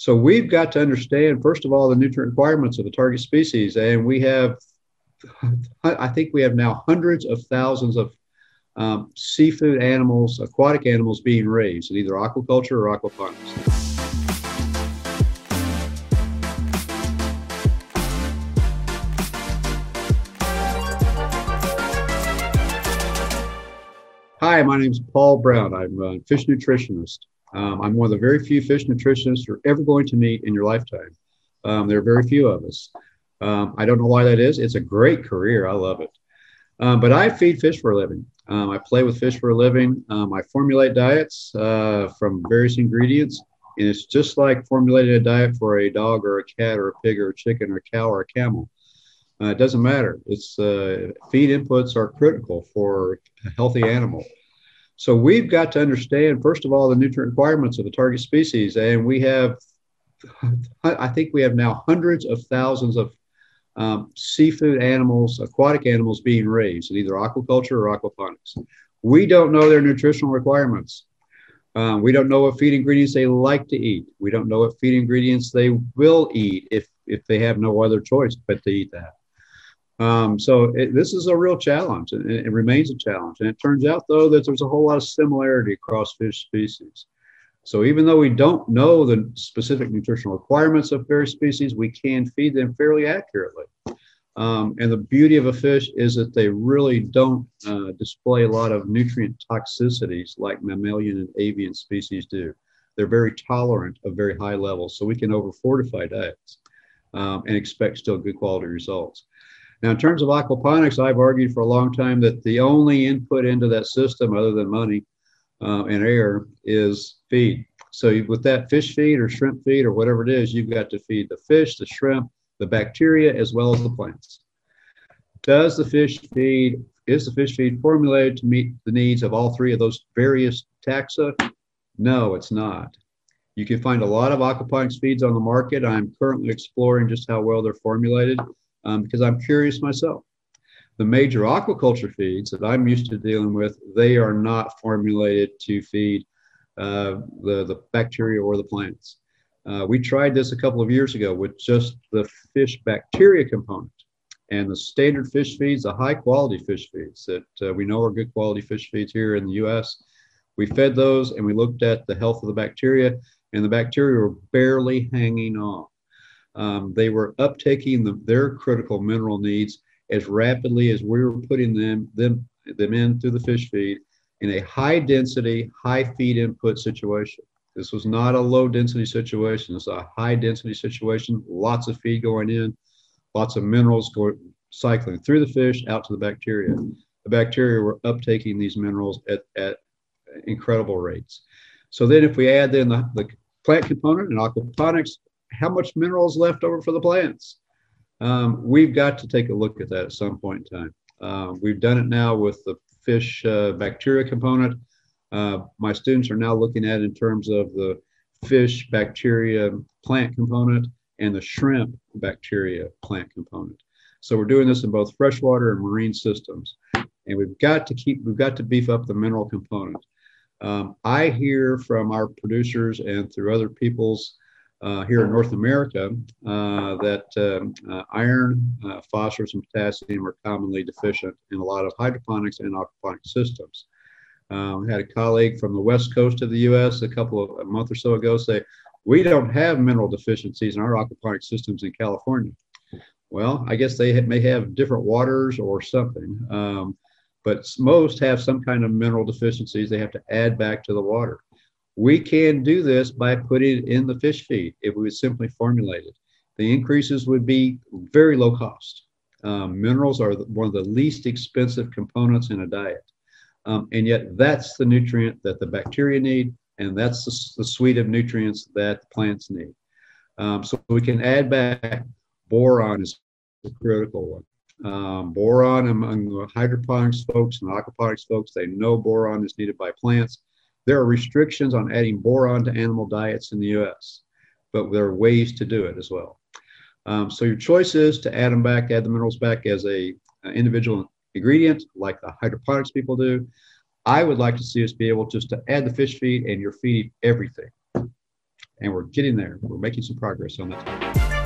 So we've got to understand, first of all, the nutrient requirements of the target species. And we have, I think we have now hundreds of thousands of um, seafood animals, aquatic animals being raised in either aquaculture or aquaponics. Hi, my name is Paul Brown. I'm a fish nutritionist. Um, I'm one of the very few fish nutritionists you're ever going to meet in your lifetime. Um, there are very few of us. Um, I don't know why that is. It's a great career. I love it. Um, but I feed fish for a living. Um, I play with fish for a living. Um, I formulate diets uh, from various ingredients. And it's just like formulating a diet for a dog or a cat or a pig or a chicken or a cow or a camel. Uh, it doesn't matter. It's uh, feed inputs are critical for a healthy animal. So we've got to understand, first of all, the nutrient requirements of the target species. And we have, I think we have now hundreds of thousands of um, seafood animals, aquatic animals being raised in either aquaculture or aquaponics. We don't know their nutritional requirements. Um, we don't know what feed ingredients they like to eat. We don't know what feed ingredients they will eat if, if they have no other choice but to eat that. Um, so it, this is a real challenge, and it, it, remains a challenge. And it turns out, though, that there's a whole lot of similarity across fish species. So even though we don't know the specific nutritional requirements of various species, we can feed them fairly accurately. Um, and the beauty of a fish is that they really don't uh, display a lot of nutrient toxicities like mammalian and avian species do. They're very tolerant of very high levels, so we can overfortify diets um, and expect still good quality results. Now, in terms of aquaponics, I've argued for a long time that the only input into that system, other than money uh, and air, is feed. So, with that fish feed or shrimp feed or whatever it is, you've got to feed the fish, the shrimp, the bacteria, as well as the plants. Does the fish feed, is the fish feed formulated to meet the needs of all three of those various taxa? No, it's not. You can find a lot of aquaponics feeds on the market. I'm currently exploring just how well they're formulated um, because I'm curious myself. The major aquaculture feeds that I'm used to dealing with, they are not formulated to feed uh, the, the bacteria or the plants. Uh, we tried this a couple of years ago with just the fish bacteria component. And the standard fish feeds, the high quality fish feeds that uh, we know are good quality fish feeds here in the US, we fed those and we looked at the health of the bacteria, and the bacteria were barely hanging on um, they were uptaking the, their critical mineral needs as rapidly as we were putting them, them, them in through the fish feed in a high density, high feed input situation. This was not a low density situation. It's a high density situation, lots of feed going in, lots of minerals going cycling through the fish out to the bacteria. The bacteria were uptaking these minerals at, at incredible rates. So then if we add in the, the plant component and aquaponics, how much minerals left over for the plants? Um, we've got to take a look at that at some point in time. Uh, we've done it now with the fish uh, bacteria component. Uh, my students are now looking at in terms of the fish bacteria plant component and the shrimp bacteria plant component. So we're doing this in both freshwater and marine systems. And we've got to keep, we've got to beef up the mineral component. Um, I hear from our producers and through other people's uh, here in North America uh, that um, uh, iron, uh, phosphorus, and potassium are commonly deficient in a lot of hydroponics and aquaponic systems. Um, I had a colleague from the west coast of the U.S. a couple of a month or so ago say, "We don't have mineral deficiencies in our aquaponic systems in California." Well, I guess they may have different waters or something, um, but most have some kind of mineral deficiencies they have to add back to the water. We can do this by putting it in the fish feed if we would simply formulate it. The increases would be very low cost. Um, minerals are one of the least expensive components in a diet. Um, and yet, that's the nutrient that the bacteria need, and that's the, the suite of nutrients that the plants need. Um, so we can add back boron is a critical one. Um, boron among the hydroponics folks and aquaponics folks, they know boron is needed by plants. There are restrictions on adding boron to animal diets in the US, but there are ways to do it as well. Um, so your choice is to add them back, add the minerals back as a, an individual ingredient, like the hydroponics people do. I would like to see us be able just to add the fish feed and you're feeding everything. and we're getting there. We're making some progress on that.